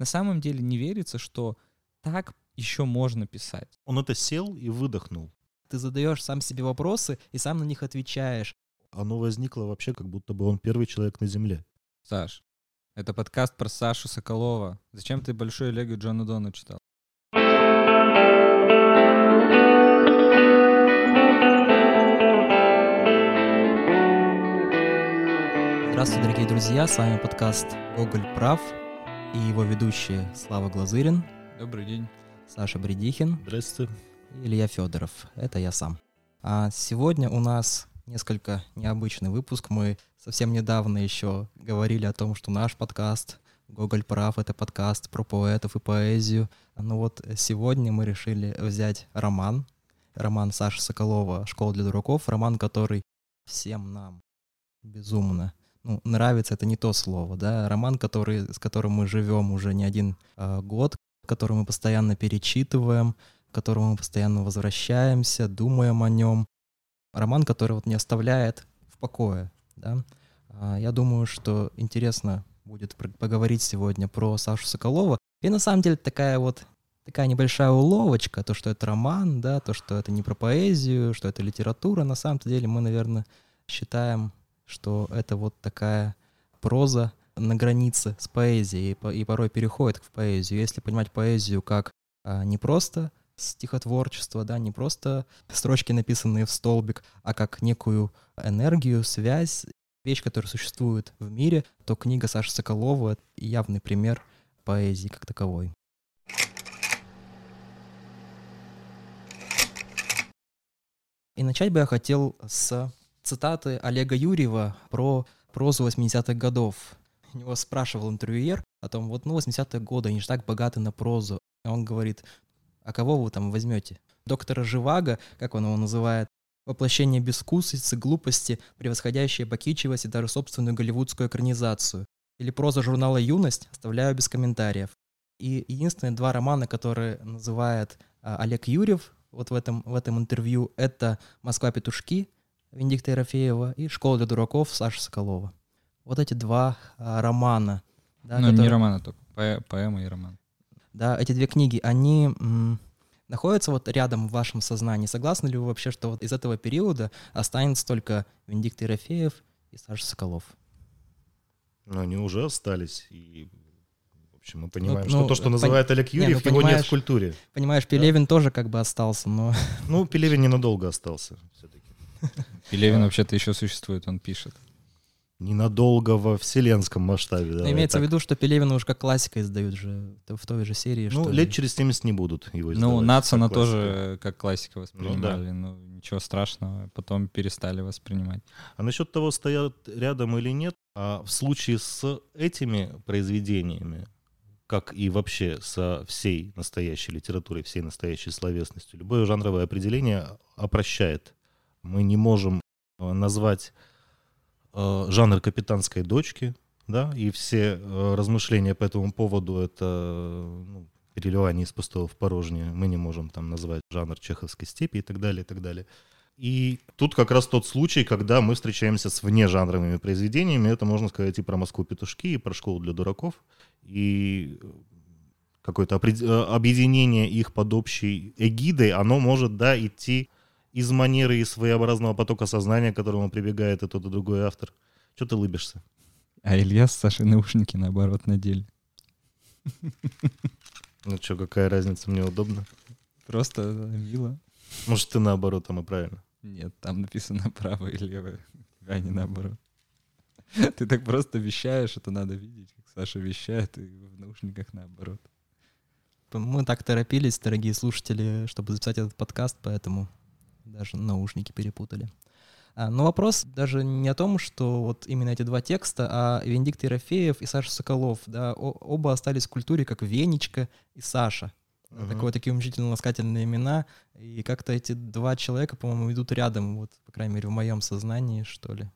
на самом деле не верится, что так еще можно писать. Он это сел и выдохнул. Ты задаешь сам себе вопросы и сам на них отвечаешь. Оно возникло вообще, как будто бы он первый человек на Земле. Саш, это подкаст про Сашу Соколова. Зачем ты большой Лего Джона Дона читал? Здравствуйте, дорогие друзья, с вами подкаст «Гоголь прав» и его ведущие Слава Глазырин, Добрый день. Саша Бредихин Здравствуйте. и Илья Федоров. Это я сам. А сегодня у нас несколько необычный выпуск. Мы совсем недавно еще говорили о том, что наш подкаст «Гоголь прав» — это подкаст про поэтов и поэзию. Но вот сегодня мы решили взять роман, роман Саши Соколова «Школа для дураков», роман, который всем нам безумно ну, нравится это не то слово, да, роман, который, с которым мы живем уже не один э, год, который мы постоянно перечитываем, к которому мы постоянно возвращаемся, думаем о нем. Роман, который вот не оставляет в покое, да. А, я думаю, что интересно будет поговорить сегодня про Сашу Соколова. И на самом деле такая вот такая небольшая уловочка, то, что это роман, да, то, что это не про поэзию, что это литература. На самом деле мы, наверное, считаем что это вот такая проза на границе с поэзией, и, по- и порой переходит в поэзию. Если понимать поэзию как а, не просто стихотворчество, да, не просто строчки, написанные в столбик, а как некую энергию, связь, вещь, которая существует в мире, то книга Саши Соколова — явный пример поэзии как таковой. И начать бы я хотел с цитаты Олега Юрьева про прозу 80-х годов. У него спрашивал интервьюер о том, вот, ну, 80-е годы, они же так богаты на прозу. А он говорит, а кого вы там возьмете? Доктора Живаго, как он его называет, воплощение бескусицы, глупости, превосходящее покичивость и даже собственную голливудскую экранизацию. Или проза журнала «Юность» оставляю без комментариев. И единственные два романа, которые называет а, Олег Юрьев вот в этом, в этом интервью, это «Москва петушки», Венедикта Ерофеева и «Школа для дураков» Саши Соколова. Вот эти два а, романа. да, ну, не которые- роман, а только по- поэма и роман. да, эти две книги, они находятся вот рядом в вашем сознании. Согласны ли вы вообще, что вот из этого периода останется только Венедикт Ерофеев и Саша Соколов? Но они уже остались. И, в общем, мы понимаем, ну, что то, что пон- называет Олег не, ну, Юрьев, его нет в культуре. Понимаешь, Пелевин тоже как бы остался, но... Ну, Пелевин ненадолго остался все-таки. Пелевин вообще-то еще существует, он пишет. Ненадолго во вселенском масштабе. давай имеется в так. виду, что Пелевина уже как классика издают же в той же серии. Ну, что лет и- через 70 не будут его Ну, издавать Нацина как тоже как классика воспринимали, ну, ничего страшного, потом перестали воспринимать. А насчет того, стоят рядом или нет, а в случае с этими произведениями, как и вообще со всей настоящей литературой, всей настоящей словесностью, любое жанровое определение опрощает. Мы не можем э, назвать э, жанр капитанской дочки, да, и все э, размышления по этому поводу это ну, переливание из пустого в порожнее. Мы не можем там назвать жанр чеховской степи и так далее, и так далее. И тут как раз тот случай, когда мы встречаемся с внежанровыми произведениями. Это можно сказать и про Москву петушки, и про школу для дураков. И какое-то объединение их под общей эгидой, оно может, да, идти из манеры и своеобразного потока сознания, к которому прибегает и тот, и другой автор. Что ты лыбишься? А Илья с Сашей наушники наоборот надели. Ну что, какая разница, мне удобно. Просто мило. Может, ты наоборот, там и правильно. Нет, там написано правое и левое, а не наоборот. Ты так просто вещаешь, это надо видеть, как Саша вещает, и в наушниках наоборот. Мы так торопились, дорогие слушатели, чтобы записать этот подкаст, поэтому даже наушники перепутали. А, Но вопрос даже не о том, что вот именно эти два текста, а Венедикт Ерофеев и Саша Соколов, да, оба остались в культуре как Венечка и Саша. Мгм. Такое, такие умчительно ласкательные имена. И как-то эти два человека, по-моему, идут рядом, вот, по крайней мере, в моем сознании, что ли.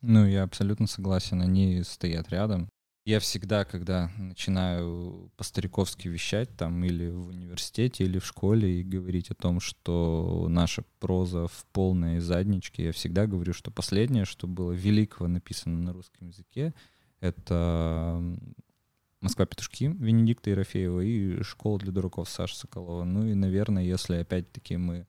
Ну, я абсолютно согласен, они стоят рядом. Я всегда, когда начинаю по-стариковски вещать там или в университете, или в школе и говорить о том, что наша проза в полной задничке, я всегда говорю, что последнее, что было великого написано на русском языке, это Москва петушки Венедикта Ерофеева и школа для дураков Саши Соколова. Ну и, наверное, если опять-таки мы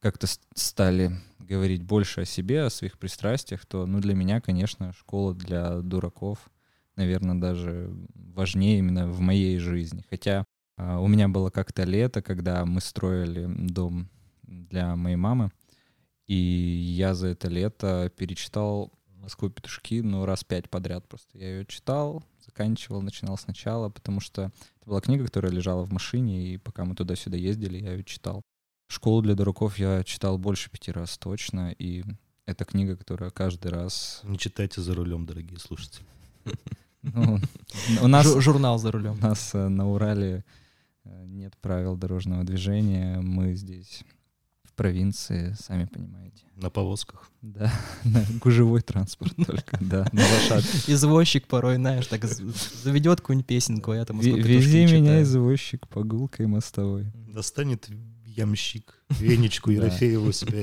как-то стали говорить больше о себе, о своих пристрастиях, то, ну, для меня, конечно, школа для дураков, наверное, даже важнее именно в моей жизни. Хотя а, у меня было как-то лето, когда мы строили дом для моей мамы, и я за это лето перечитал «Москву петушки», ну, раз пять подряд просто. Я ее читал, заканчивал, начинал сначала, потому что это была книга, которая лежала в машине, и пока мы туда-сюда ездили, я ее читал. «Школу для дураков» я читал больше пяти раз точно, и это книга, которая каждый раз... Не читайте за рулем, дорогие слушатели. Ну, у нас журнал за рулем. У нас э, на Урале э, нет правил дорожного движения. Мы здесь в провинции, сами понимаете. На повозках. Да, на гужевой транспорт только, да, на лошадке. Извозчик порой, знаешь, так заведет какую-нибудь песенку, а я там Вези меня, извозчик, по гулкой мостовой. Достанет ямщик, Венечку Ерофееву себя.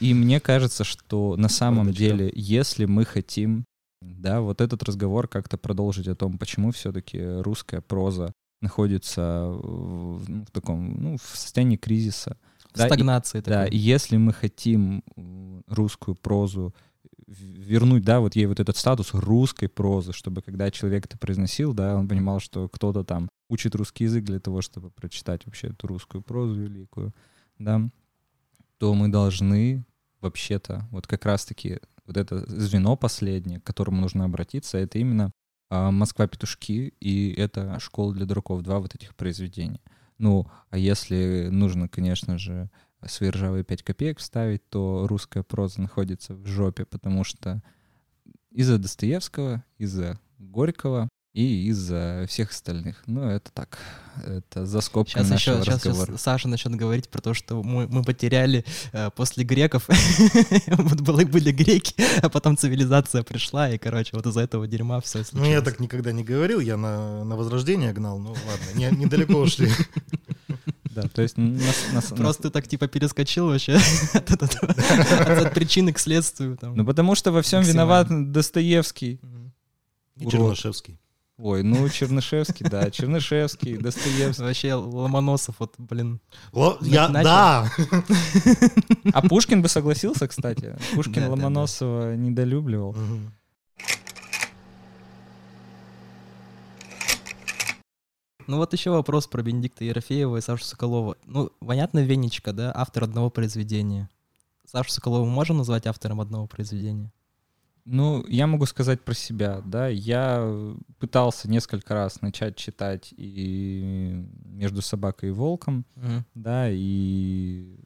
И, мне кажется, что на самом деле, если мы хотим, да, вот этот разговор как-то продолжить о том, почему все-таки русская проза находится в, ну, в таком, ну, в состоянии кризиса. Да, Стагнации. И, да, и если мы хотим русскую прозу вернуть, да, вот ей вот этот статус русской прозы, чтобы когда человек это произносил, да, он понимал, что кто-то там учит русский язык для того, чтобы прочитать вообще эту русскую прозу великую, да, то мы должны вообще-то вот как раз-таки вот это звено последнее, к которому нужно обратиться, это именно а, «Москва петушки» и это «Школа для дураков», два вот этих произведения. Ну, а если нужно, конечно же, свои ржавые 5 копеек вставить, то русская проза находится в жопе, потому что из-за Достоевского, из-за Горького и из-за всех остальных. Ну, это так, это за скобками сейчас нашего еще, разговора. Сейчас, Саша начнет говорить про то, что мы, мы потеряли э, после греков, вот были, были греки, а потом цивилизация пришла, и, короче, вот из-за этого дерьма все случилось. Ну, я так никогда не говорил, я на, на возрождение гнал, ну ладно, не, недалеко ушли. Да, то есть... Просто ты так типа перескочил вообще от причины к следствию. Ну потому что во всем виноват Достоевский. И Чернышевский. Ой, ну Чернышевский, да, Чернышевский, Достоевский. Вообще Ломоносов, вот, блин. я, да. А Пушкин бы согласился, кстати. Пушкин Ломоносова недолюбливал. Ну вот еще вопрос про Бенедикта Ерофеева и Сашу Соколова. Ну, понятно, Венечка, да, автор одного произведения. Сашу Соколова можем назвать автором одного произведения? Ну, я могу сказать про себя, да. Я пытался несколько раз начать читать и «Между собакой и волком», mm. да, и...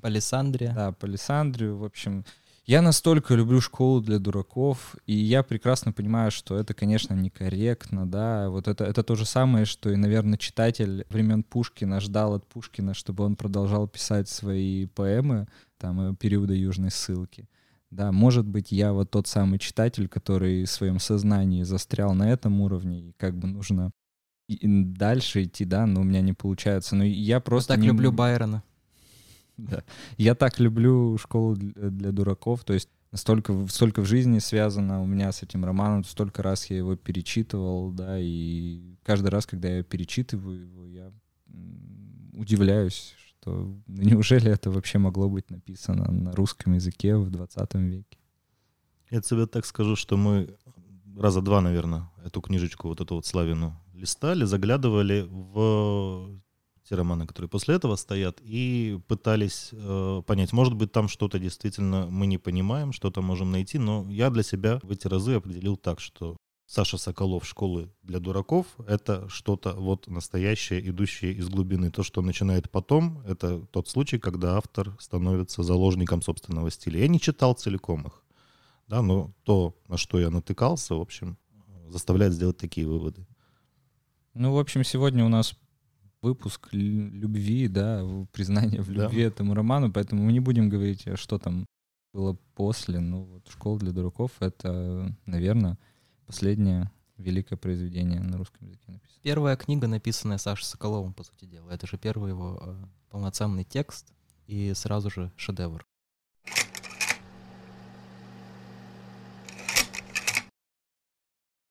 Палисандрия. Да, Палисандрию, в общем... Я настолько люблю школу для дураков, и я прекрасно понимаю, что это, конечно, некорректно, да, вот это, это то же самое, что и, наверное, читатель времен Пушкина ждал от Пушкина, чтобы он продолжал писать свои поэмы, там, э, периода Южной ссылки. Да, может быть, я вот тот самый читатель, который в своем сознании застрял на этом уровне, и как бы нужно дальше идти, да, но у меня не получается. Но я просто... Я так не... люблю Байрона. Да. Я так люблю школу для дураков, то есть столько, столько в жизни связано у меня с этим романом, столько раз я его перечитывал, да, и каждый раз, когда я перечитываю его, я удивляюсь, что неужели это вообще могло быть написано на русском языке в 20 веке. Я тебе так скажу, что мы раза два, наверное, эту книжечку, вот эту вот Славину, листали, заглядывали в те романы, которые после этого стоят, и пытались э, понять, может быть, там что-то действительно мы не понимаем, что-то можем найти, но я для себя в эти разы определил так, что Саша Соколов «Школы для дураков» — это что-то вот настоящее, идущее из глубины. То, что начинает потом, это тот случай, когда автор становится заложником собственного стиля. Я не читал целиком их, да, но то, на что я натыкался, в общем, заставляет сделать такие выводы. Ну, в общем, сегодня у нас выпуск любви, да, признание в любви да. этому роману, поэтому мы не будем говорить, а что там было после. Ну, вот «Школа для дураков» — это, наверное, последнее великое произведение на русском языке написано. Первая книга, написанная Сашей Соколовым, по сути дела. Это же первый его э, полноценный текст и сразу же шедевр.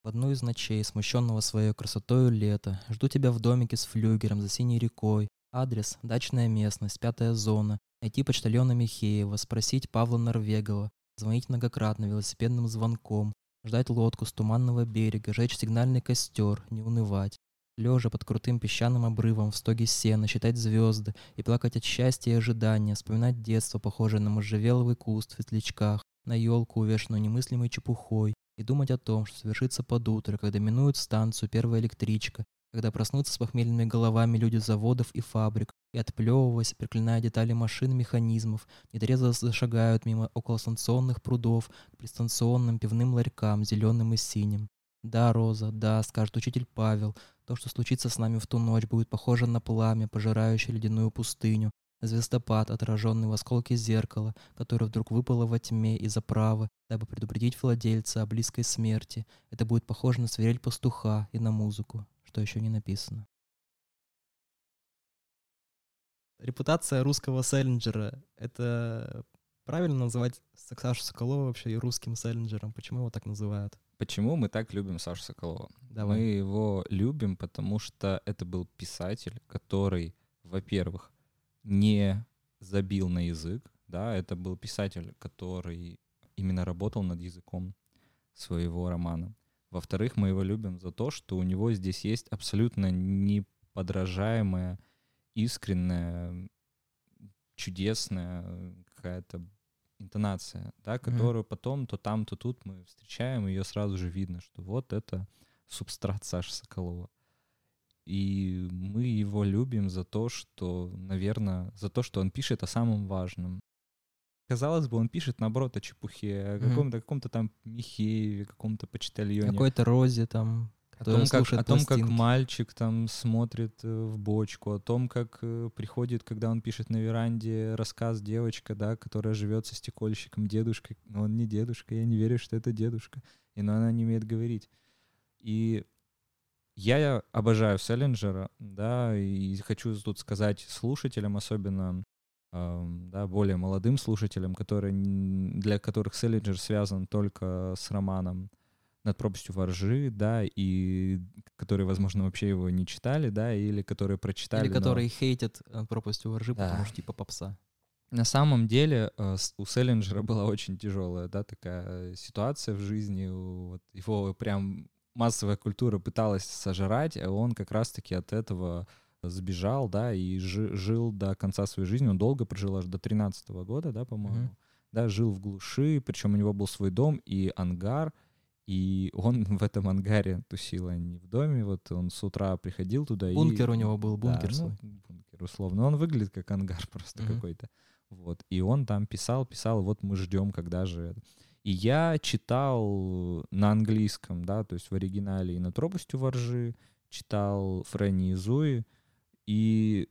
В одну из ночей, смущенного своей красотою лета, жду тебя в домике с флюгером за синей рекой. Адрес — дачная местность, пятая зона. Найти почтальона Михеева, спросить Павла Норвегова, звонить многократно велосипедным звонком, ждать лодку с туманного берега, жечь сигнальный костер, не унывать. Лежа под крутым песчаным обрывом в стоге сена, считать звезды и плакать от счастья и ожидания, вспоминать детство, похожее на можжевеловый куст в светлячках, на елку, увешанную немыслимой чепухой, и думать о том, что совершится под утро, когда минует станцию первая электричка, когда проснутся с похмельными головами люди заводов и фабрик, и отплевываясь, проклиная детали машин и механизмов, нетрезво зашагают мимо околостанционных прудов к пристанционным пивным ларькам, зеленым и синим. Да, Роза, да, скажет учитель Павел, то, что случится с нами в ту ночь, будет похоже на пламя, пожирающее ледяную пустыню, звездопад, отраженный в осколке зеркала, которое вдруг выпало во тьме из оправы, дабы предупредить владельца о близкой смерти. Это будет похоже на свирель пастуха и на музыку, что еще не написано. Репутация русского селлинджера — это правильно называть Сашу Соколова вообще и русским селлинджером? Почему его так называют? Почему мы так любим Сашу Соколова? Давай. Мы его любим, потому что это был писатель, который, во-первых, не забил на язык, да, это был писатель, который именно работал над языком своего романа. Во-вторых, мы его любим за то, что у него здесь есть абсолютно неподражаемая, искренняя, чудесная какая-то интонация, да, которую потом то там, то тут мы встречаем, ее сразу же видно, что вот это субстрат Саши Соколова. И мы его любим за то, что, наверное, за то, что он пишет о самом важном. Казалось бы, он пишет, наоборот, о чепухе, о каком-то, каком-то там Михееве, каком-то почтальоне. Какой-то Розе там, О том, как, о том, как мальчик там смотрит э, в бочку, о том, как э, приходит, когда он пишет на веранде рассказ девочка, да, которая живет со стекольщиком, дедушкой, но он не дедушка, я не верю, что это дедушка, и но она не умеет говорить. И я обожаю Селлинджера, да, и хочу тут сказать слушателям, особенно да, более молодым слушателям, которые, для которых Селлинджер связан только с романом над пропастью воржи, да, и которые, возможно, вообще его не читали, да, или которые прочитали. Или но- которые хейтят э, пропастью воржи, Да. потому что типа попса. На самом деле э, у Селлинджера была очень тяжелая, да, такая ситуация в жизни. Вот его прям массовая культура пыталась сожрать, а он как раз-таки от этого сбежал, да, и жи- жил до конца своей жизни. Он долго прожил, аж до 13 года, да, по-моему. Мгм. Да, жил в глуши, причем у него был свой дом и ангар, и он в этом ангаре тусил, а не в доме. Вот он с утра приходил туда и... Бункер у него был, Да, бункер ну, свой. бункер, условно. Он выглядит как ангар просто Мгм. какой-то. Вот. И он там писал, писал, вот мы ждем, когда же это. И я читал на английском, да, то есть в оригинале и на пропастью воржи, читал Фрэнни и Зуи, и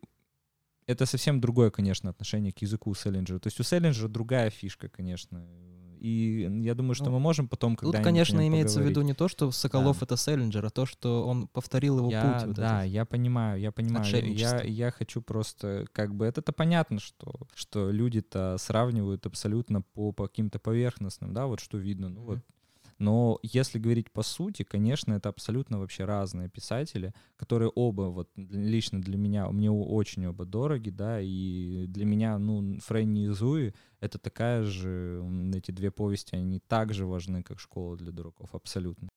это совсем другое, конечно, отношение к языку у Селлинджера. То есть у Селлинджера другая фишка, конечно. И я думаю, что Ну, мы можем потом, Тут, когда конечно, имеется в виду не то, что Соколов Да. это Селлинджер, а то, что он повторил его я, путь. вот да, этот. я понимаю, я понимаю. Я, я хочу просто, как бы, это-то понятно, что, что люди-то сравнивают абсолютно по, по каким-то поверхностным, да, вот что видно, ну вот. Но если говорить по сути, конечно, это абсолютно вообще разные писатели, которые оба, вот лично для меня, мне очень оба дороги, да, и для меня, ну, Фрэнни и Зуи — это такая же, эти две повести, они так же важны, как «Школа для дураков», абсолютно.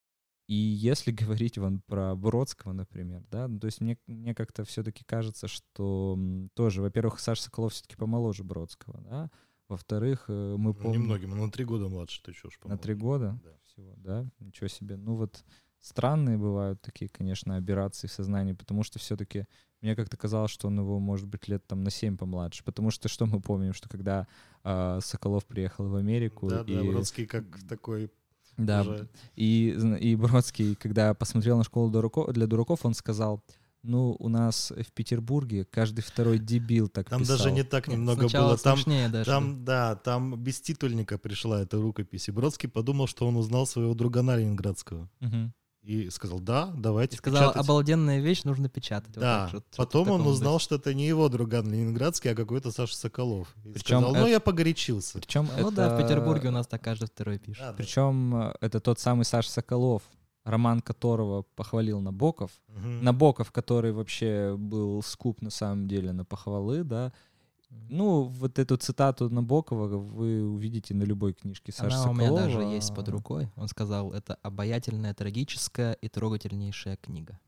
И если говорить вон про Бродского, например, да, ну, то есть мне, мне как-то все-таки кажется, что тоже, во-первых, Саша Соколов все-таки помоложе Бродского, да, во-вторых, э, мы помним... Немногим, на три года младше, ты чушь, На три года Да. всего, да? Ничего себе. Ну вот странные бывают такие, конечно, операции в сознании, потому что все-таки мне как-то казалось, что он его, может быть, лет там на 7 помладше. Потому что что мы помним, что когда а, Соколов приехал в Америку, Да, и, да, Бродский как такой да, уже- и, и Бродский, когда посмотрел на школу для дураков, он сказал, ну, у нас в Петербурге каждый второй дебил так Там писал». даже не так немного сначала было. Там, даже. там, да, там без титульника пришла эта рукопись. И Бродский подумал, что он узнал своего другана Ленинградского. Мгм. И сказал, да, давайте И сказал, печатать». обалденная вещь, нужно печатать. Вот Да, так, что- что-то потом он узнал, духе. что это не его друган Ленинградский, а какой-то Саша Соколов. И Причем сказал, ну это- я погорячился. Причем Ну да, в это- Петербурге у нас так каждый второй пишет. Да, да. Причем э, это тот самый Саша Соколов, роман которого похвалил Набоков, Мгм. Набоков, который вообще был скуп на самом деле на похвалы, да. Ну, вот эту цитату Набокова вы увидите на любой книжке Саши Она у меня Соколова. даже есть под рукой. Он сказал, это обаятельная, трагическая и трогательнейшая книга.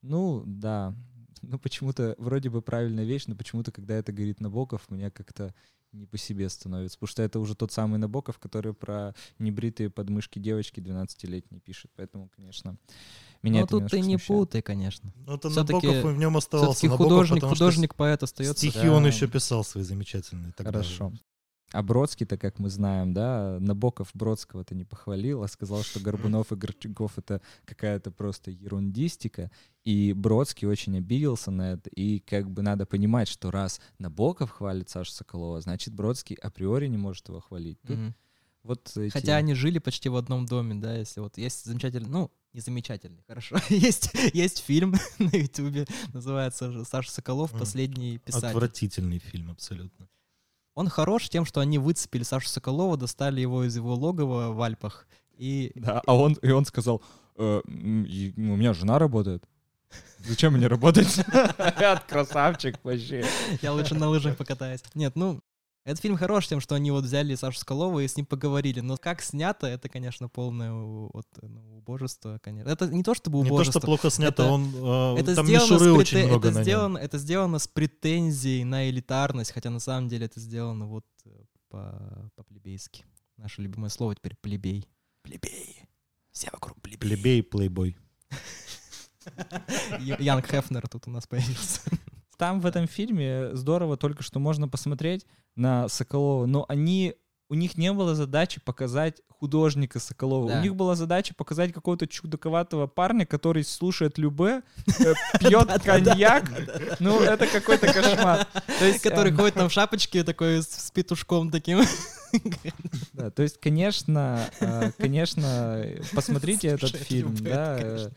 Ну, да. Ну, почему-то вроде бы правильная вещь, но почему-то, когда это говорит Набоков, мне как-то не по себе становится. Потому что это уже тот самый Набоков, который про небритые подмышки девочки 12-летней пишет. Поэтому, конечно, меня Но это Ну, тут ты не смущает. путай, конечно. Ну, это Набоков, и в нем оставался Все-таки Набоков, художник, художник, поэт остается. Стихи да. он еще писал свои замечательные. тогда же. А Бродский-то, как мы знаем, да, Набоков Бродского-то не похвалил, а сказал, что Горбунов и Горчаков — это какая-то просто ерундистика. И Бродский очень обиделся на это. И как бы надо понимать, что раз Набоков хвалит Сашу Соколова, значит, Бродский априори не может его хвалить. Тут Мгм. вот эти- Хотя они жили почти в одном доме, да, если вот есть замечательный, ну, не замечательный, хорошо. есть, есть фильм на Ютубе, называется же «Саша Соколов. Последний писатель». Отвратительный фильм абсолютно. Он хорош тем, что они выцепили Сашу Соколова, достали его из его логова в Альпах. И Да, а он, и он сказал, «Э, ну, у меня жена работает. Зачем мне работать? От красавчик вообще. я лучше на лыжах покатаюсь. Нет, ну, этот фильм хорош тем, что они вот взяли Сашу Соколова и с ним поговорили. Но как снято, это, конечно, полное вот, ну, убожество, конечно. Это не то чтобы Не то, убожество. что плохо снято, Это- он э, Это там сделано, мишуры очень много это, сделано, это сделано с претензией на элитарность, хотя на самом деле это сделано вот э, по- по-плебейски. Наше любимое слово теперь плебей. Плебей. Все вокруг плебей. Плебей, плейбой. Янг Хефнер тут у нас появился. Там в этом фильме здорово только что можно посмотреть на Соколова, но они у них не было задачи показать художника Соколова. Да. У них была задача показать какого-то чудаковатого парня, который слушает любе, э, пьет коньяк. Ну, это какой-то кошмар. То есть, Который эм, ходит там в шапочке такой с петушком таким. Да, то есть, конечно, э, конечно, посмотрите этот фильм, да.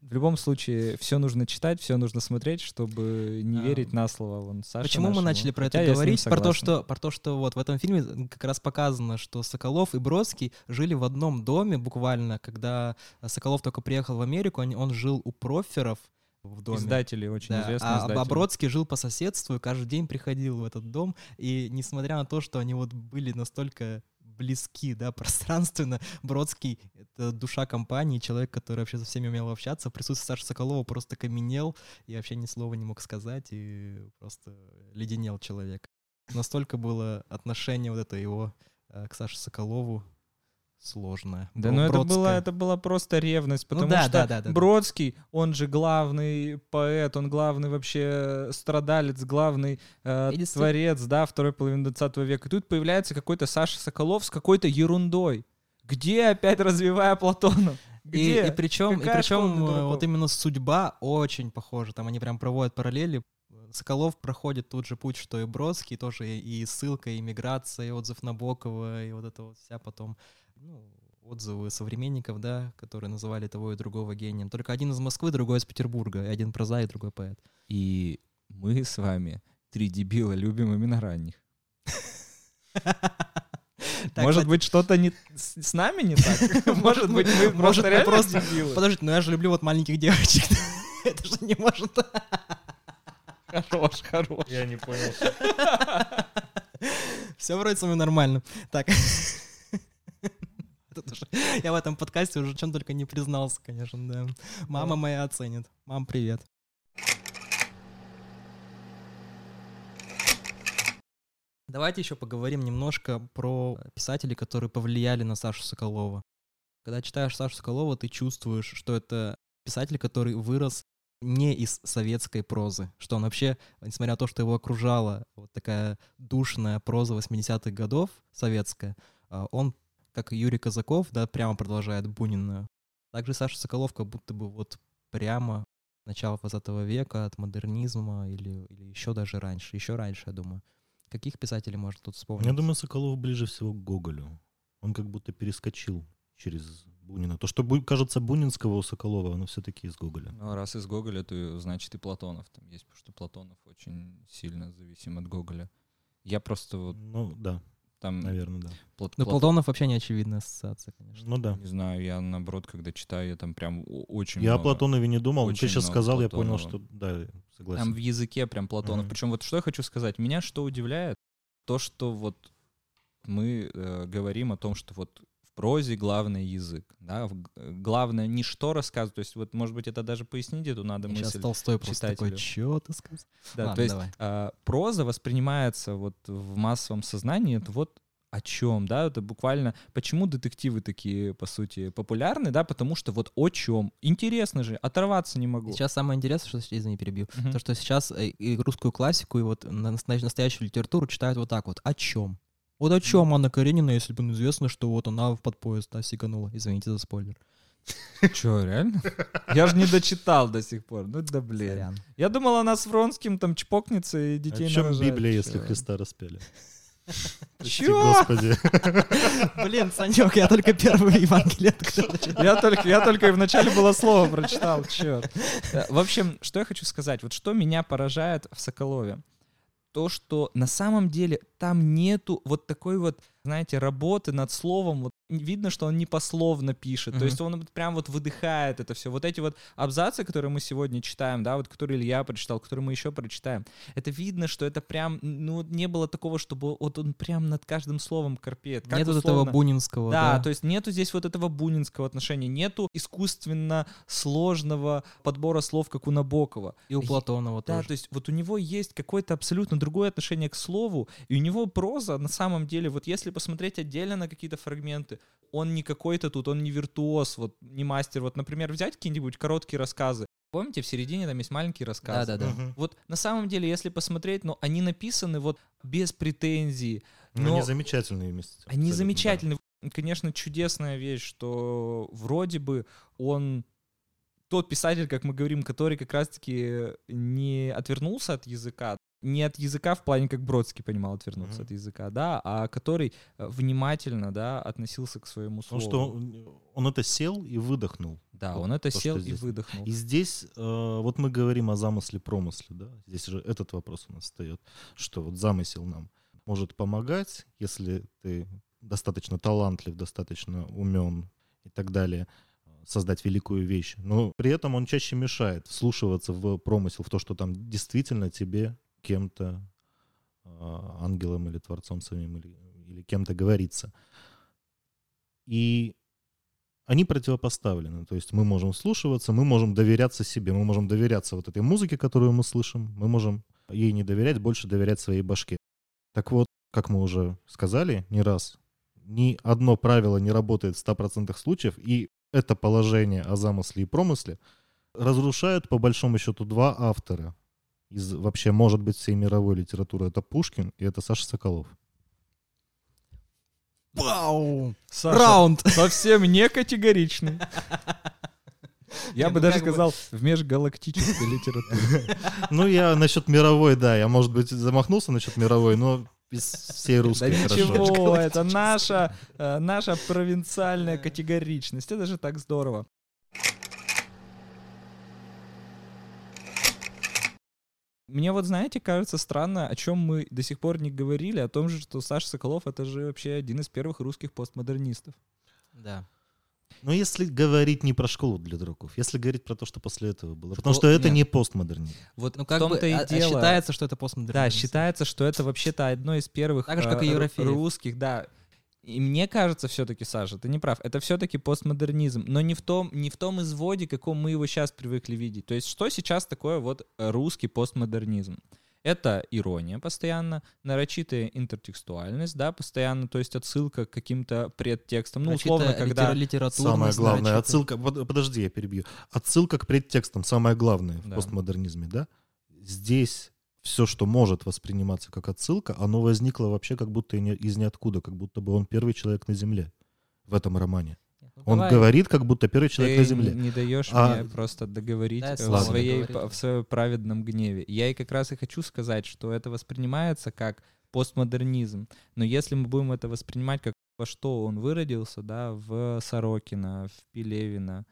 В любом случае, все нужно читать, все нужно смотреть, чтобы не А, верить на слово. Вон, Саше Почему мы нашему. начали про это говорить? Про то, что, про то, что вот в этом фильме как раз показано, что Соколов и Бродский жили в одном доме буквально, когда Соколов только приехал в Америку, он, он жил у проферов в доме. Издатели, очень Да, известные а, издатели. а Бродский жил по соседству и каждый день приходил в этот дом. И несмотря на то, что они вот были настолько близки, да, пространственно, Бродский — это душа компании, человек, который вообще со всеми умел общаться. В присутствии Саши Соколова просто каменел и вообще ни слова не мог сказать, и просто леденел человек. Настолько было отношение вот это его э, к Саше Соколову сложное. Да, Бро- ну это была, это была просто ревность, Ну потому да, что да, да, да. Бродский, он же главный поэт, он главный вообще страдалец, главный э, творец, да, второй половины 20 века. И тут появляется какой-то Саша Соколов с какой-то ерундой. Где опять развивая Платона? И, Где? и причем, и Какая причем вот именно судьба очень похожа. Там они прям проводят параллели. Соколов проходит тот же путь, что и Бродский, тоже и, и ссылка, и миграция, и отзыв Набокова, и вот это вот вся потом ну, отзывы современников, да, которые называли того и другого гением. Только один из Москвы, другой из Петербурга, и один прозаик, другой поэт. И мы с вами, три дебила, любим именно ранних. Так, Может кстати, быть, что-то не с, с нами не так? Может быть, мы может, просто просто- дебилы? Подождите, но я же люблю вот маленьких девочек. Это же не может... Хорош, хорош. Я не понял. Все вроде со мной нормально. Так. Я в этом подкасте уже чем только не признался, конечно, да. Мама моя оценит. Мам, привет. Давайте еще поговорим немножко про писателей, которые повлияли на Сашу Соколова. Когда читаешь Сашу Соколова, ты чувствуешь, что это писатель, который вырос не из советской прозы, что он вообще, несмотря на то, что его окружала вот такая душная проза 80-х годов советская, а, он, как и Юрий Казаков, да, прямо продолжает Бунина. Также Саша Соколов как будто бы вот прямо начала 20 века от модернизма или, или еще даже раньше, еще раньше, я думаю. Каких писателей можно тут вспомнить? Я думаю, Соколов ближе всего к Гоголю. Он как будто перескочил через Бунина. То, что кажется Бунинского у Соколова, оно все-таки из Гоголя. Ну, раз из Гоголя, то значит и Платонов там есть, потому что Платонов очень сильно зависим от Гоголя. Я просто вот Ну, да. Там Наверное, да. Плат- Ну, Плат- Платонов вообще не очевидная ассоциация, конечно. Ну да. Не знаю, я наоборот, когда читаю, я там прям о- очень Я о много. Платонове не думал, но очень ты сейчас сказал, я понял, Платонова. что да, Там согласен. в языке прям Платонов. Мгм. Причем вот что я хочу сказать. Меня что удивляет, то, что вот мы э, говорим о том, что вот прозе главный язык, да, э, главное не что рассказывать, то есть вот, может быть, это даже пояснить эту надо Сейчас мысль. Толстой просто такой, чё ты сказал? Да, Ладно, то есть давай. а, проза воспринимается вот в массовом сознании, это вот о чем, да, это буквально, почему детективы такие, по сути, популярны, да, потому что вот о чем, интересно же, оторваться не могу. Сейчас самое интересное, что, извини, перебью, Мгм. то, что сейчас э, и русскую классику, и вот на- настоящую настоящую литературу читают вот так вот. О чем? Вот о чем Анна Каренина, если бы известно, что вот она под поезд да, сиганула. Извините за спойлер. Че, реально? Я же не дочитал до сих пор, ну да блин. Сорян. Я думал, она с Вронским там чпокнется и детей О чем нарожает. Библия, если Чё? Христа распяли? Прости? Господи. Блин, Санек, я только первый Евангелие открыл. Я только, я только и в начале было слово прочитал, черт. В общем, что я хочу сказать, вот что меня поражает в Соколове, то, что на самом деле там нету вот такой вот, знаете, работы над словом, вот видно, что он не пословно пишет, то Мгм. есть он прям вот выдыхает это все. Вот эти вот абзацы, которые мы сегодня читаем, да, вот которые Илья прочитал, которые мы еще прочитаем, это видно, что это прям, ну, не было такого, чтобы вот он прям над каждым словом корпеет. Как Нет вот этого условно- бунинского, да, да. то есть нету здесь вот этого бунинского отношения, нету искусственно сложного подбора слов, как у Набокова. И у Платонова Да, тоже. то есть вот у него есть какое-то абсолютно другое отношение к слову, и у него проза на самом деле, вот если посмотреть отдельно на какие-то фрагменты, он не какой-то тут, он не виртуоз, вот не мастер. Вот, например, взять какие-нибудь короткие рассказы. Помните, в середине там есть маленькие рассказы? Да-да-да. Мгм. Вот на самом деле, если посмотреть, ну, они написаны вот без претензий, Ну, но Они замечательные вместе. они абсолютно, да. Конечно, чудесная вещь, что вроде бы он тот писатель, как мы говорим, который как раз-таки не отвернулся от языка, не от языка в плане, как Бродский понимал отвернуться Мгм. от языка, да, а который э, внимательно, да, относился к своему Потому слову. что он, он это сел и выдохнул. Да, вот он это то, сел и здесь. выдохнул. И здесь э, вот мы говорим о замысле промысле, да? Здесь же этот вопрос у нас встает, что вот замысел нам может помогать, если ты достаточно талантлив, достаточно умен и так далее, создать великую вещь. Но при этом он чаще мешает вслушиваться в промысел, в то, что там действительно тебе кем-то, э, ангелом или творцом самим, или, или кем-то говорится. И они противопоставлены. То есть мы можем вслушиваться, мы можем доверяться себе, мы можем доверяться вот этой музыке, которую мы слышим, мы можем ей не доверять, больше доверять своей башке. Так вот, как мы уже сказали не раз, ни одно правило не работает в 100% случаев, и это положение о замысле и промысле разрушают по большому счету два автора из вообще, может быть, всей мировой литературы. Это Пушкин и это Саша Соколов. Вау! Саша, Раунд! совсем не категоричный. Я Не, бы ну даже сказал, в межгалактической литературе. Ну, я насчет мировой, да, я, может быть, замахнулся насчет мировой, но из всей Да русской хорошо. ничего, это наша, э, наша провинциальная категоричность. Это же так здорово. Мне вот, знаете, кажется странно, о чем мы до сих пор не говорили, о том же, что Саша Соколов — это же вообще один из первых русских постмодернистов. Да. Но если говорить не про школу для дураков, если говорить про то, что после этого было. Потому Школ- что это нет. не постмодернизм. Вот Ну, как бы том-то и а- а дело. считается, что это постмодернизм. Да, считается, что это вообще-то одно из первых Так же, как и э, Ерофеев. русских, да. И мне кажется, все-таки, Саша, ты не прав, это все-таки постмодернизм, но не в том, не в том изводе, каком мы его сейчас привыкли видеть. То есть, что сейчас такое вот э, русский постмодернизм? Это ирония постоянно, нарочитая интертекстуальность, да, постоянно, то есть отсылка к каким-то предтекстам. Ну, условно, Нарочитая когда... литера- литературность, Самое главное, нарочитая. отсылка... под- Подожди, я перебью. Отсылка к предтекстам, самое главное в Да. постмодернизме, да? Здесь все, что может восприниматься как отсылка, оно возникло вообще как будто из ниоткуда, как будто бы он первый человек на Земле в этом романе. Ну, Он давай. говорит, как будто первый человек Ты на Земле. не даешь А- мне просто договорить Дай э, в, своей, договорить. в своем праведном гневе. Я и как раз и хочу сказать, что это воспринимается как постмодернизм. Но если мы будем это воспринимать как во что он выродился, да, в Сорокина, в Пелевина,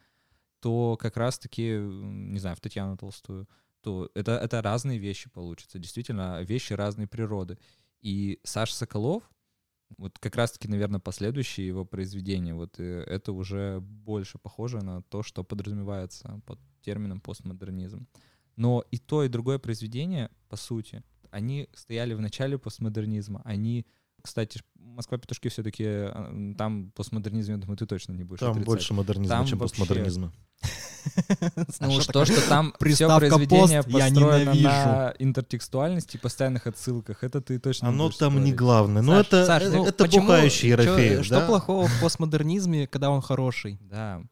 то как раз-таки, не знаю, в Татьяну Толстую, то это, это разные вещи получатся. Действительно, вещи разной природы. И Саша Соколов, Вот как раз-таки, наверное, последующие его произведения, вот э, это уже больше похоже на то, что подразумевается под термином постмодернизм. Но и то, и другое произведение, по сути, они стояли в начале постмодернизма, они кстати, Москва петушки все-таки а, там постмодернизм, я думаю, ты точно не будешь. Там отрицать. больше модернизма, Там чем вообще- постмодернизма. Ну, А что, что там все произведение «пост» я построено на интертекстуальности, постоянных отсылках. Это ты точно Оно там не главное. Это, э, ну это почему- бухающий чё- Ерофеев, Что да? плохого в постмодернизме, когда он хороший? Да.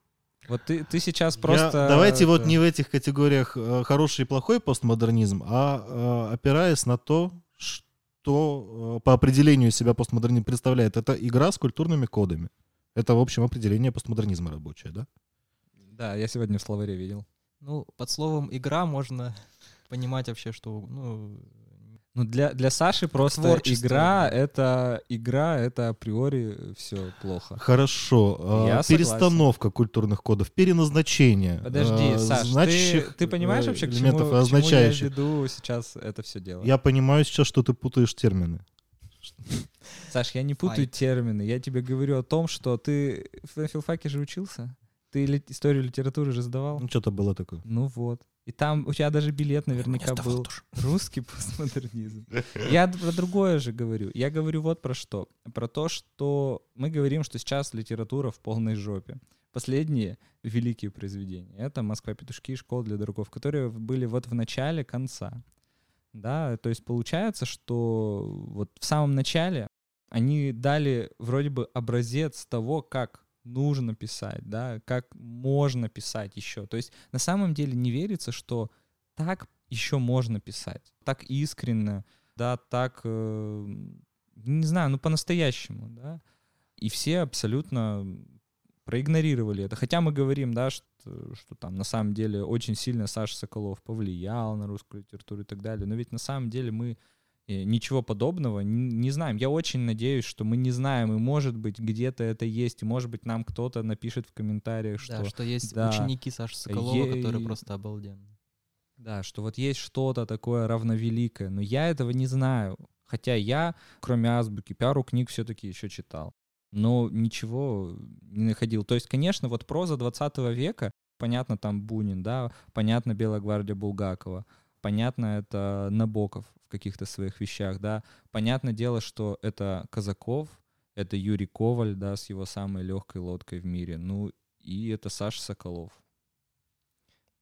Вот ты, ты сейчас Я- просто... давайте вот это- не в этих категориях э, хороший и плохой постмодернизм, а э, опираясь на то, что э, по определению себя постмодернизм представляет. Это игра с культурными кодами. Это, в общем, определение постмодернизма рабочее, да? Да, я сегодня в словаре видел. Ну, под словом «игра» можно понимать вообще, что, ну, Ну, для, для Саши просто Творчество, игра — это игра, это априори все плохо. Хорошо. э, Я согласен. перестановка культурных кодов, переназначение. Подожди, э, Саш, ты, значащих, ты понимаешь э, вообще, к чему, к чему я веду сейчас это все дело? Я понимаю сейчас, что ты путаешь термины. Саш, я не путаю термины. Я тебе говорю о том, что ты на филфаке же учился. Ты историю литературы же сдавал. Ну, что-то было такое. Ну вот. И там у тебя даже билет наверняка был русский постмодернизм. Я про другое же говорю. Я говорю вот про что. Про то, что мы говорим, что сейчас литература в полной жопе. Последние великие произведения — это «Москва петушки» и «Школа для дураков», которые были вот в начале конца. Да, то есть получается, что вот в самом начале они дали вроде бы образец того, как нужно писать, да, как можно писать еще. То есть на самом деле не верится, что так еще можно писать, так искренне, да, так, э, не знаю, ну по-настоящему, да. И все абсолютно проигнорировали это. Хотя мы говорим, да, что, что там на самом деле очень сильно Саша Соколов повлиял на русскую литературу и так далее. Но ведь на самом деле мы ничего подобного не, знаем. Я очень надеюсь, что мы не знаем, и может быть где-то это есть, и может быть нам кто-то напишет в комментариях, что Да, что есть да, ученики Саши Соколова, ей- которые просто обалденные. Да, что вот есть что-то такое равновеликое, но я этого не знаю. Хотя я, кроме азбуки, пару книг все-таки еще читал. Но ничего не находил. То есть, конечно, вот проза 20 века, понятно, там Бунин, да, понятно, Белая гвардия Булгакова, понятно, это Набоков каких-то своих вещах, да. Понятное дело, что это Казаков, это Юрий Коваль, да, с его самой легкой лодкой в мире. Ну, и это Саша Соколов.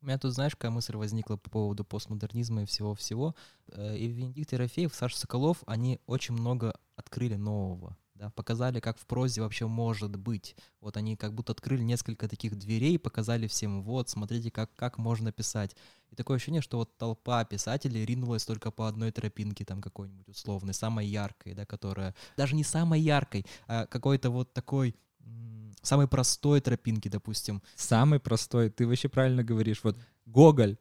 У меня тут, знаешь, какая мысль возникла по поводу постмодернизма и всего-всего. Э, И Венедикт Ерофеев, Саша Соколов, они очень много открыли нового. Да, показали, как в прозе вообще может быть. Вот они как будто открыли несколько таких дверей, показали всем, вот, смотрите, как, как можно писать. И такое ощущение, что вот толпа писателей ринулась только по одной тропинке, там какой-нибудь условной, самой яркой, да, которая... Даже не самой яркой, а какой-то вот такой самой простой тропинки, допустим. Самый простой, ты вообще правильно говоришь. Вот Гоголь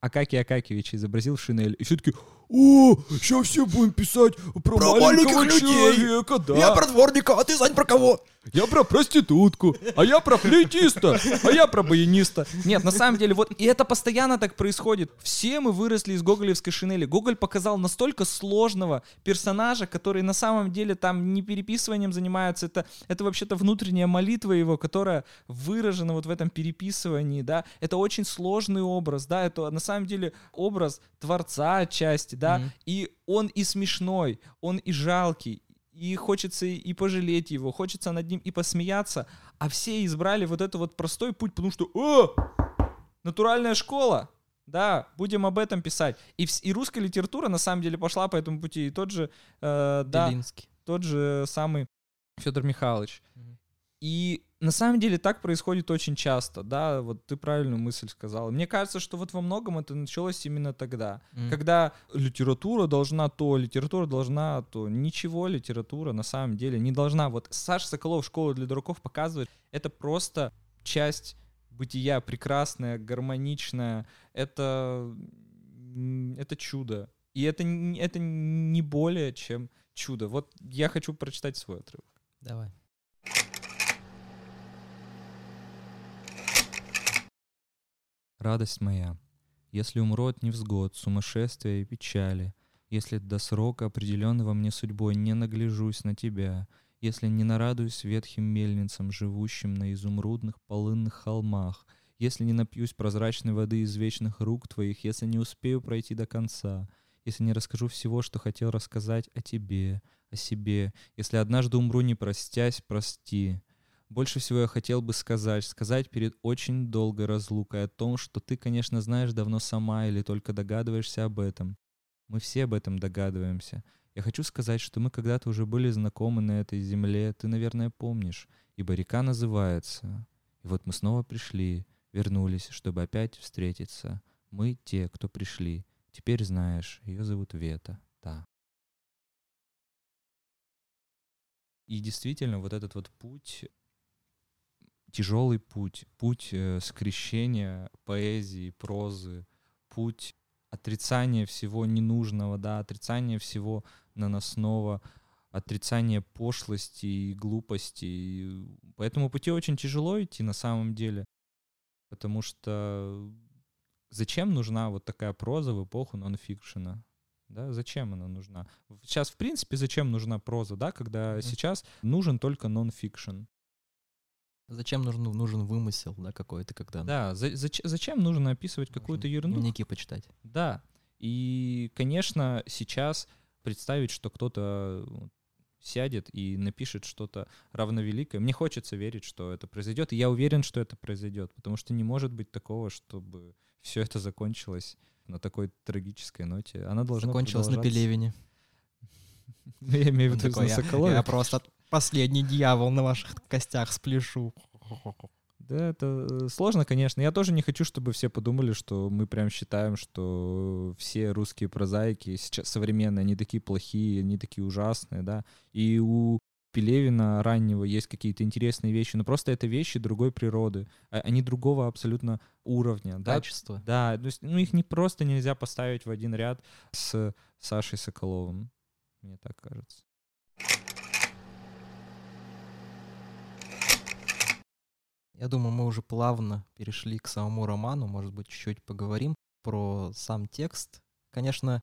Акакий Акакевич изобразил шинель. И все таки о, сейчас все будем писать про, Про маленького людей. человека, да. дворника, а ты, Сань, про кого? Я про проститутку, а я про флейтиста, а я про баяниста. Нет, на самом деле, вот и это постоянно так происходит. Все мы выросли из гоголевской шинели. Гоголь показал настолько сложного персонажа, который на самом деле там не переписыванием занимается. Это, это вообще-то внутренняя молитва его, которая выражена вот в этом переписывании, да. Это очень сложный образ, да. Это на самом деле образ творца отчасти, да. Мгм. И он и смешной, он и жалкий, и хочется и пожалеть его, хочется над ним и посмеяться, а все избрали вот этот вот простой путь, потому что «О, натуральная школа, да, будем об этом писать». И, и русская литература на самом деле пошла по этому пути, и тот же, э, да, Белинский. тот же самый Федор Михайлович. Мгм. И на самом деле так происходит очень часто, да, вот ты правильную мысль сказал. Мне кажется, что вот во многом это началось именно тогда, Мгм. когда литература должна то, литература должна то. Ничего литература на самом деле не должна. Вот Саша Соколов «Школа для дураков» показывает, это просто часть бытия, прекрасная, гармоничная. Это, это чудо. И это, это не более чем чудо. Вот я хочу прочитать свой отрывок. Давай. Радость моя, если умру от невзгод, сумасшествия и печали, если до срока, определенного мне судьбой, не нагляжусь на тебя, если не нарадуюсь ветхим мельницам, живущим на изумрудных полынных холмах, если не напьюсь прозрачной воды из вечных рук твоих, если не успею пройти до конца, если не расскажу всего, что хотел рассказать о тебе, о себе, если однажды умру, не простясь, прости. Больше всего я хотел бы сказать, сказать перед очень долгой разлукой о том, что ты, конечно, знаешь давно сама или только догадываешься об этом. Мы все об этом догадываемся. Я хочу сказать, что мы когда-то уже были знакомы на этой земле, ты, наверное, помнишь, ибо река называется. И вот мы снова пришли, вернулись, чтобы опять встретиться. Мы те, кто пришли. Теперь знаешь, ее зовут Вета, да. И действительно, вот этот вот путь, тяжелый путь, путь э, скрещения поэзии, прозы, путь отрицания всего ненужного, да, отрицания всего наносного, отрицания пошлости и глупости. И по этому пути очень тяжело идти на самом деле, потому что зачем нужна вот такая проза в эпоху нонфикшена? да, зачем она нужна? Сейчас, в принципе, зачем нужна проза, да, когда mm-hmm. сейчас нужен только нон-фикшн. Зачем нужен, нужен вымысел, да, какой-то, когда... Да, за, за, зачем нужно описывать какую-то ерунду? Дневники почитать. Да, и, конечно, сейчас представить, что кто-то сядет и напишет что-то равновеликое. Мне хочется верить, что это произойдет, и я уверен, что это произойдет, потому что не может быть такого, чтобы все это закончилось на такой трагической ноте. Она должна Закончилась на Пелевине. Ну, я имею в виду на Соколове. Я просто последний дьявол на ваших костях спляшу. Да, это э, сложно, конечно. Я тоже не хочу, чтобы все подумали, что мы прям считаем, что все русские прозаики сейчас современные, они такие плохие, они такие ужасные, да. И у Пелевина раннего есть какие-то интересные вещи, но просто это вещи другой природы, а, они другого абсолютно уровня. Качества. Да, то есть, ну их не просто нельзя поставить в один ряд с Сашей Соколовым, мне так кажется. Я думаю, мы уже плавно перешли к самому роману, может быть, чуть-чуть поговорим про сам текст. Конечно,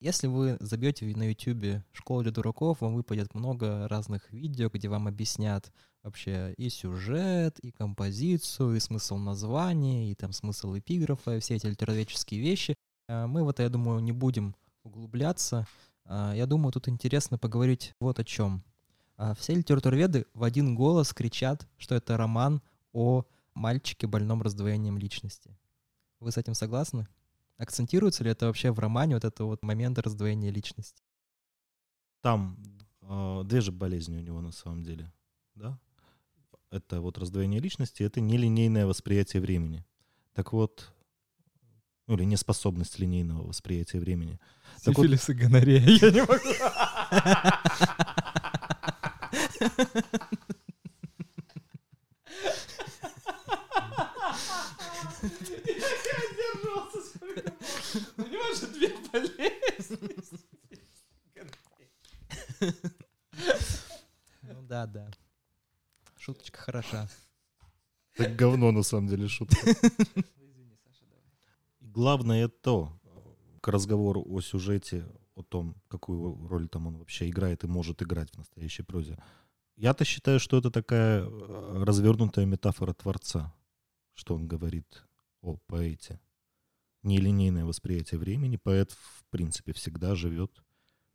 если вы забьете на YouTube «Школа для дураков», вам выпадет много разных видео, где вам объяснят вообще и сюжет, и композицию, и смысл названия, и там смысл эпиграфа, и все эти литературоведческие вещи. А, мы в это, я думаю, не будем углубляться. А, я думаю, тут интересно поговорить вот о чем. А, все литературоведы в один голос кричат, что это роман о мальчике больном раздвоением личности. Вы с этим согласны? Акцентируется ли это вообще в романе, вот это вот момент раздвоения личности? Там э, две же болезни у него на самом деле, да? Это вот раздвоение личности, это нелинейное восприятие времени. Так вот, ну или неспособность линейного восприятия времени. Сифилис вот... и гонорея, я не могу. Понимаешь, две болезни. Ну да, да. Шуточка хороша. Так говно на самом деле шутка. Главное то, к разговору о сюжете, о том, какую роль там он вообще играет и может играть в настоящей прозе. Я-то считаю, что это такая э, развернутая метафора Творца, что он говорит о поэте нелинейное восприятие времени, поэт, в принципе, всегда живет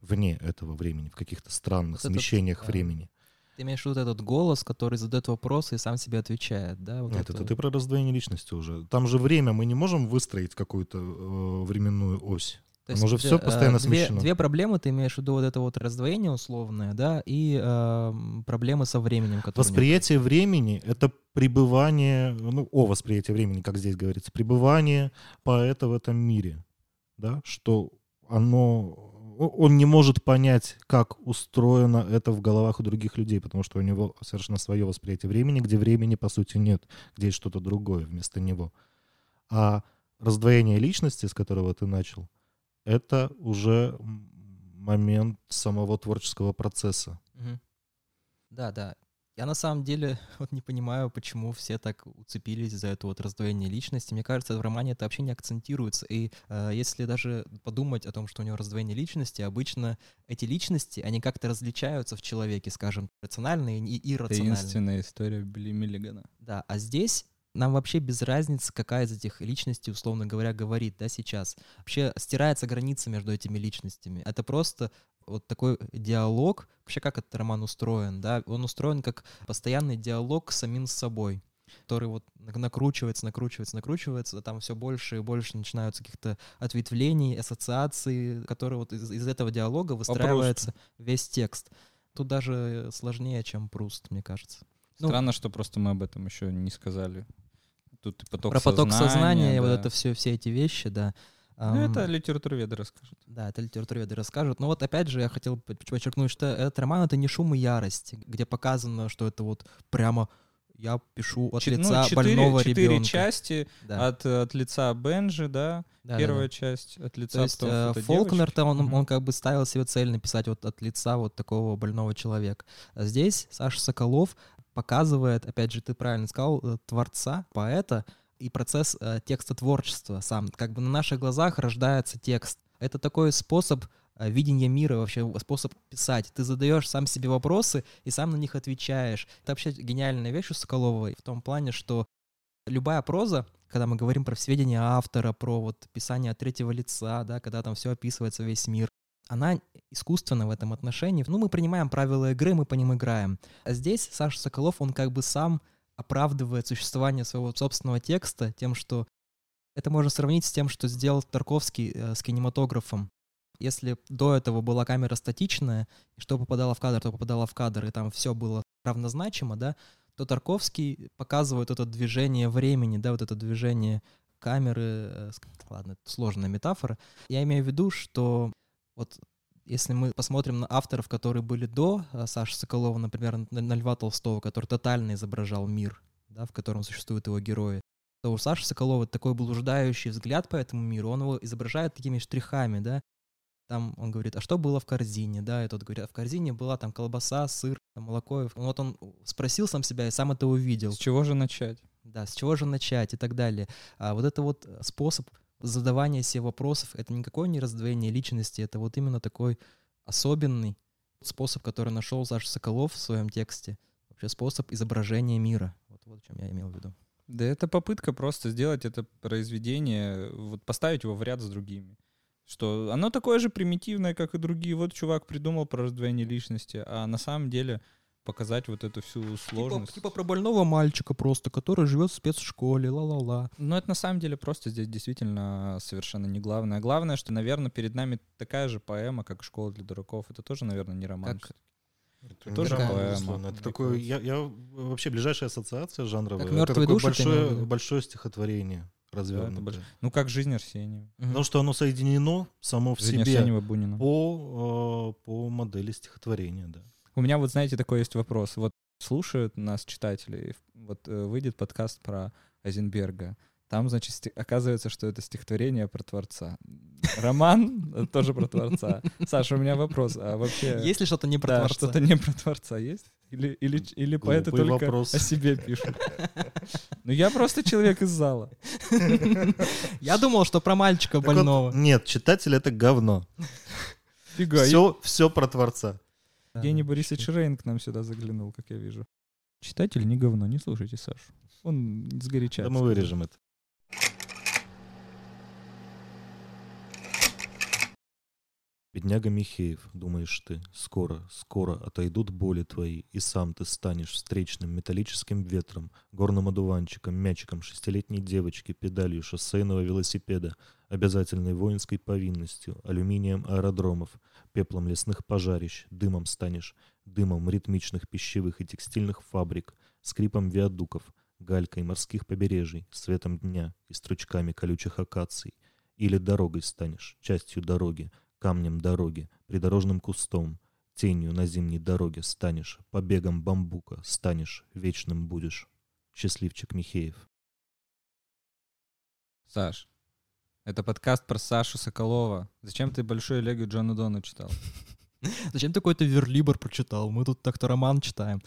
вне этого времени, в каких-то странных вот смещениях этот, времени. Ты имеешь в виду этот голос, который задает вопросы и сам себе отвечает, да? Вот Нет, это... это ты про раздвоение личности уже. Там же время мы не можем выстроить какую-то э, временную ось. То есть Оно же все постоянно две, смещено. Две проблемы, ты имеешь в виду вот это вот раздвоение условное, да, и э, проблемы со временем. Восприятие времени — это пребывание, ну, о восприятии времени, как здесь говорится, пребывание поэта в этом мире, да, что оно, он не может понять, как устроено это в головах у других людей, потому что у него совершенно свое восприятие времени, где времени, по сути, нет, где есть что-то другое вместо него. А раздвоение личности, с которого ты начал — это уже момент самого творческого процесса. Угу. Да, да. Я на самом деле вот не понимаю, почему все так уцепились за это вот раздвоение личности. Мне кажется, в романе это вообще не акцентируется. И э, если даже подумать о том, что у него раздвоение личности, обычно эти личности, они как-то различаются в человеке, скажем, рациональные и иррациональные. Таинственная история Билли Миллигана. Да, а здесь нам вообще без разницы, какая из этих личностей, условно говоря, говорит, да, сейчас. Вообще стирается граница между этими личностями. Это просто вот такой диалог, вообще как этот роман устроен, да, он устроен как постоянный диалог с самим собой который вот накручивается, накручивается, накручивается, там все больше и больше начинаются каких-то ответвлений, ассоциаций, которые вот из, из этого диалога выстраивается весь текст. Тут даже сложнее, чем Пруст, мне кажется. Ну, Странно, что просто мы об этом еще не сказали. Тут поток Про поток сознания, сознания да. вот это все, все эти вещи, да. Ну, это литературоведы расскажут. Да, это литературоведы расскажут. Но вот опять же я хотел подчеркнуть, что этот роман — это не шум и ярость, где показано, что это вот прямо я пишу от Чет, лица ну, четыре, больного четыре ребенка. части да. от, от лица Бенжи, да, да первая да, часть от лица То есть, э, Фолкнер-то он, mm-hmm. он как бы ставил себе цель написать вот от лица вот такого больного человека. А здесь Саша Соколов показывает, опять же, ты правильно сказал, э, творца, поэта, и процесс э, текстотворчества сам. Как бы на наших глазах рождается текст. Это такой способ э, видения мира, вообще способ писать. Ты задаешь сам себе вопросы и сам на них отвечаешь. Это вообще гениальная вещь у Соколовой в том плане, что любая проза, когда мы говорим про сведения автора, про вот писание от третьего лица, да, когда там все описывается, весь мир, она искусственна в этом отношении. Ну, мы принимаем правила игры, мы по ним играем. А здесь Саша Соколов, он как бы сам оправдывает существование своего собственного текста тем, что это можно сравнить с тем, что сделал Тарковский э, с кинематографом. Если до этого была камера статичная, и что попадало в кадр, то попадало в кадр, и там все было равнозначимо, да, то Тарковский показывает это движение времени, да, вот это движение камеры, э, ладно, это сложная метафора. Я имею в виду, что вот если мы посмотрим на авторов, которые были до э, Саши Соколова, например, на Льва Толстого, который тотально изображал мир, да, в котором существуют его герои, то у Саши Соколова такой блуждающий взгляд по этому миру, он его изображает такими штрихами, да, там он говорит, а что было в корзине, да, и тот говорит, а в корзине была там колбаса, сыр, там, молоко. Вот он спросил сам себя и сам это увидел. С чего же начать? Да, с чего же начать и так далее. А вот это вот способ задавание себе вопросов — это никакое не раздвоение личности, это вот именно такой особенный способ, который нашел Саша Соколов в своем тексте, вообще способ изображения мира. Вот, вот о чем я имел в виду. Да это попытка просто сделать это произведение, вот поставить его в ряд с другими. Что оно такое же примитивное, как и другие. Вот чувак придумал про раздвоение личности, а на самом деле показать вот эту всю типа, сложность. Типа, типа про больного мальчика просто, который живет в спецшколе, ла-ла-ла. Но это на самом деле просто здесь действительно совершенно не главное. Главное, что, наверное, перед нами такая же поэма, как «Школа для дураков». Это тоже, наверное, не роман. Как... Это тоже поэма. Это такое, я, я вообще ближайшая ассоциация жанровая. Как это такое души, большое, большое стихотворение развернутое. Да, больш... Ну, как «Жизнь Арсеньева». Потому что оно соединено само в жизнь себе Арсеньева Бунина. По, э, по модели стихотворения, да. У меня вот, знаете, такой есть вопрос. Вот слушают нас читатели, вот э, выйдет подкаст про Айзенберга. Там, значит, оказывается, что это стихотворение про Творца. Роман тоже про Творца. Саша, у меня вопрос. А вообще... Есть ли что-то не про да, Творца? что-то не про Творца есть? Или, или, или поэты только вопрос. о себе пишут? Ну, я просто человек из зала. Я думал, что про мальчика больного. Нет, читатель — это говно. Фига. Все, все про Творца. Евгений Борисович Рейн к нам сюда заглянул, как я вижу. Читатель не говно, не слушайте Сашу. Он сгорячается. Да мы вырежем это. Бедняга Михеев, думаешь ты, скоро, скоро отойдут боли твои, и сам ты станешь встречным металлическим ветром, горным одуванчиком, мячиком шестилетней девочки, педалью шоссейного велосипеда, обязательной воинской повинностью, алюминием аэродромов, пеплом лесных пожарищ, дымом станешь, дымом ритмичных пищевых и текстильных фабрик, скрипом виадуков, галькой морских побережий, светом дня и стручками колючих акаций. Или дорогой станешь, частью дороги, камнем дороги, придорожным кустом, тенью на зимней дороге станешь, побегом бамбука станешь, вечным будешь. Счастливчик Михеев. Саш, это подкаст про Сашу Соколова. Зачем ты большую элегию Джона Дона читал? Зачем ты какой-то верлибр прочитал? Мы тут так-то роман читаем.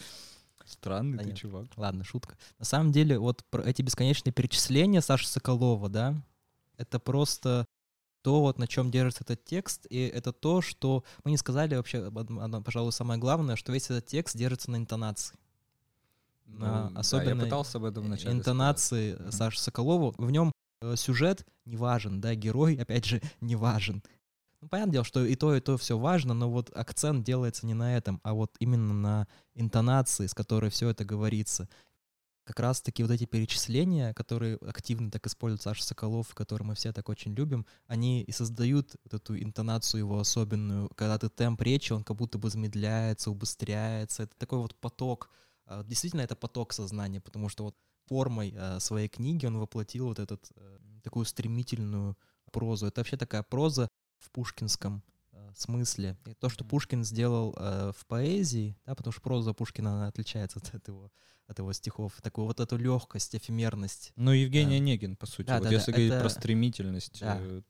Странный Да ты нет. чувак. Ладно, шутка. На самом деле, вот про эти бесконечные перечисления Саши Соколова, да, это просто то, вот на чем держится этот текст, и это то, что мы не сказали вообще, пожалуй, самое главное, что весь этот текст держится на интонации. На Ну, да, особенной я пытался об этом вначале интонации Мгм. Саши Соколова. В нем э, сюжет не важен, да, герой, опять же, не важен. Ну, понятное дело, что и то, и то все важно, но вот акцент делается не на этом, а вот именно на интонации, с которой все это говорится. Как раз-таки вот эти перечисления, которые активно так использует Саша Соколов, которые мы все так очень любим, они и создают вот эту интонацию его особенную, когда ты темп речи, он как будто бы замедляется, убыстряется. Это такой вот поток. А, Действительно, это поток сознания, потому что вот формой э, своей книги он воплотил вот этот э, такую стремительную прозу. Это вообще такая проза в пушкинском смысле. И то, что. Пушкин сделал э, в поэзии, да, потому что проза Пушкина она отличается от, от его, от его стихов, такую вот эту легкость, эфемерность. Ну, Евгений Да. Онегин, по сути. Да, вот да, если да, говорить это- про стремительность. Да. э,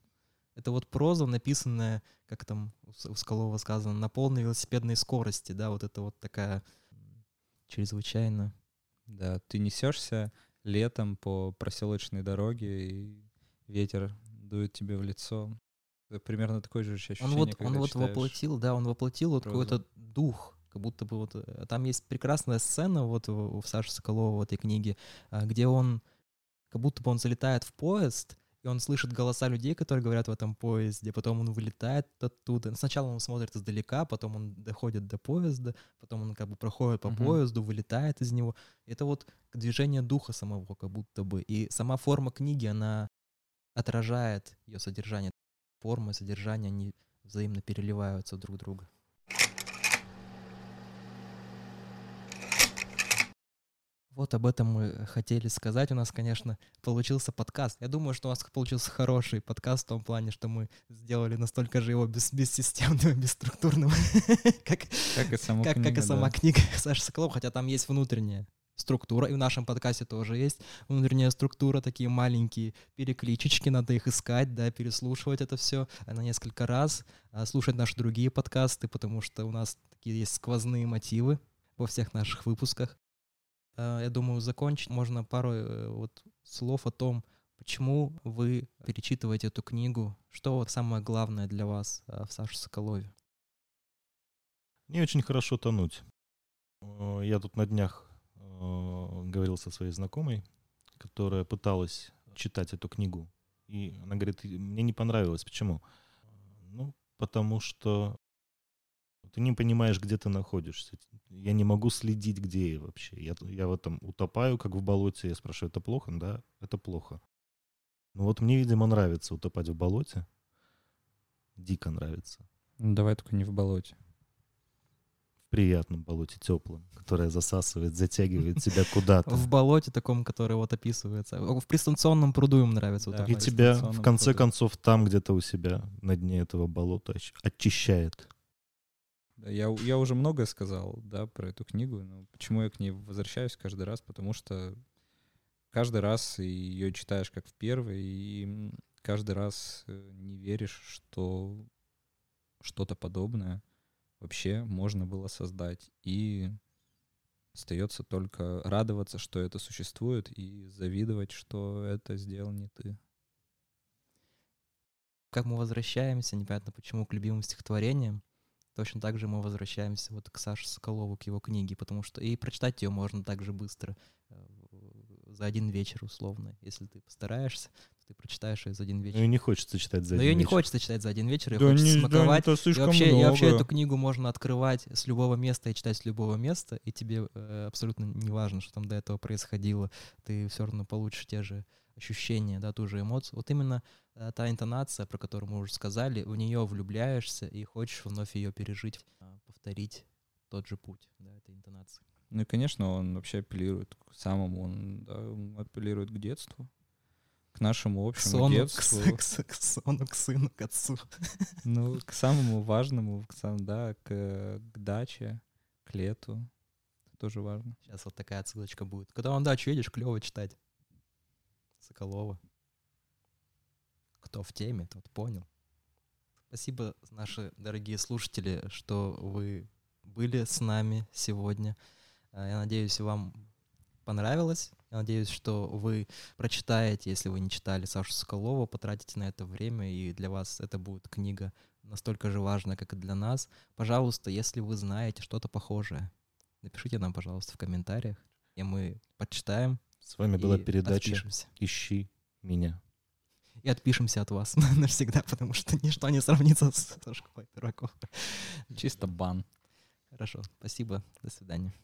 Это вот проза, написанная, как там у Скалова сказано, на полной велосипедной скорости, да, вот это вот такая чрезвычайно Да, ты несешься летом по проселочной дороге, и ветер дует тебе в лицо. Это примерно такое же ощущение, Он вот, он вот читаешь. воплотил, да, он воплотил вот какой-то дух, как будто бы вот э, там есть прекрасная сцена вот в, в Саше Соколова в этой книге, а, где он как будто бы он залетает в поезд, и он слышит голоса людей, которые говорят в этом поезде, потом он вылетает оттуда. Сначала он смотрит издалека, потом он доходит до поезда, потом он как бы проходит по Мгм. поезду, вылетает из него. Это вот движение духа самого как будто бы. И сама форма книги, она отражает ее содержание. Форма и содержание, они взаимно переливаются друг друга. Вот об этом мы хотели сказать. У нас, конечно, получился подкаст. Я думаю, что у нас получился хороший подкаст в том плане, что мы сделали настолько же его без, бессистемным, и бесструктурным, как, Как и сама как, как книга, и сама да. книга Саши Соколова, хотя там есть внутренняя структура, и в нашем подкасте тоже есть внутренняя структура, такие маленькие перекличечки, надо их искать, да, переслушивать это все на несколько раз, а, слушать наши другие подкасты, потому что у нас такие есть сквозные мотивы во всех наших выпусках. А, Я думаю, закончить можно пару э, вот слов о том, почему вы перечитываете эту книгу, что вот самое главное для вас а, в Саше Соколове. Не очень хорошо тонуть. Э, Я тут на днях говорил со своей знакомой, которая пыталась читать эту книгу. И она говорит, «И мне не понравилось. Почему? Ну, потому что ты не понимаешь, где ты находишься. Я не могу следить, где я вообще. Я, я в этом утопаю, как в болоте. Я спрашиваю, это плохо? Да, это плохо. Ну вот мне, видимо, нравится утопать в болоте. Дико нравится. Ну, давай только не в болоте. Приятном болоте, теплом, которое засасывает, затягивает тебя куда-то. В болоте таком, который вот описывается. В пристанционном пруду им нравится. Да. вот И тебя, в конце пруду. концов, там где-то у себя на дне этого болота оч- очищает. Я, я уже многое сказал, да, про эту книгу, но почему я к ней возвращаюсь каждый раз? Потому что каждый раз ее читаешь как в первый, и каждый раз э, не веришь, что что-то подобное вообще можно было создать. И остается только радоваться, что это существует, и завидовать, что это сделал не ты. Как мы возвращаемся, непонятно почему, к любимым стихотворениям, точно так же мы возвращаемся вот к Саше Соколову, к его книге, потому что и прочитать ее можно так же быстро, э, за один вечер условно. Если ты постараешься, ты прочитаешь ее за один Ну вечер. и не хочется читать за Но один ее не вечер. хочется читать за один вечер, ее хочется смаковать. это И вообще, и вообще эту книгу можно открывать с любого места и читать с любого места, и тебе э, абсолютно не важно, что там до этого происходило, ты все равно получишь те же ощущения, да, ту же эмоцию. Вот именно э, та интонация, про которую мы уже сказали, в нее влюбляешься и хочешь вновь ее пережить, а, повторить тот же путь, да, этой интонации. Ну и, конечно, он вообще апеллирует к самому, он, да, он апеллирует к детству, к нашему К общему сону, к, детству, с- к с- к сону, к сыну, к отцу. ну, к самому важному, к сам, да, к, к даче, к лету. Это тоже важно. Сейчас вот такая отсылочка будет. Когда он дачу едешь, клево читать. Соколова. Кто в теме, тот понял. Спасибо, наши дорогие слушатели, что вы были с нами сегодня. А, Я надеюсь, вам понравилось. Я надеюсь, что вы прочитаете, если вы не читали Сашу Соколова, потратите на это время, и для вас это будет книга настолько же важная, как и для нас. Пожалуйста, если вы знаете что-то похожее, напишите нам, пожалуйста, в комментариях, и мы почитаем С вами была передача отпишемся. «Ищи меня». И отпишемся от вас навсегда, потому что ничто не сравнится с школой дураков. Чисто бан. Хорошо, спасибо, до свидания.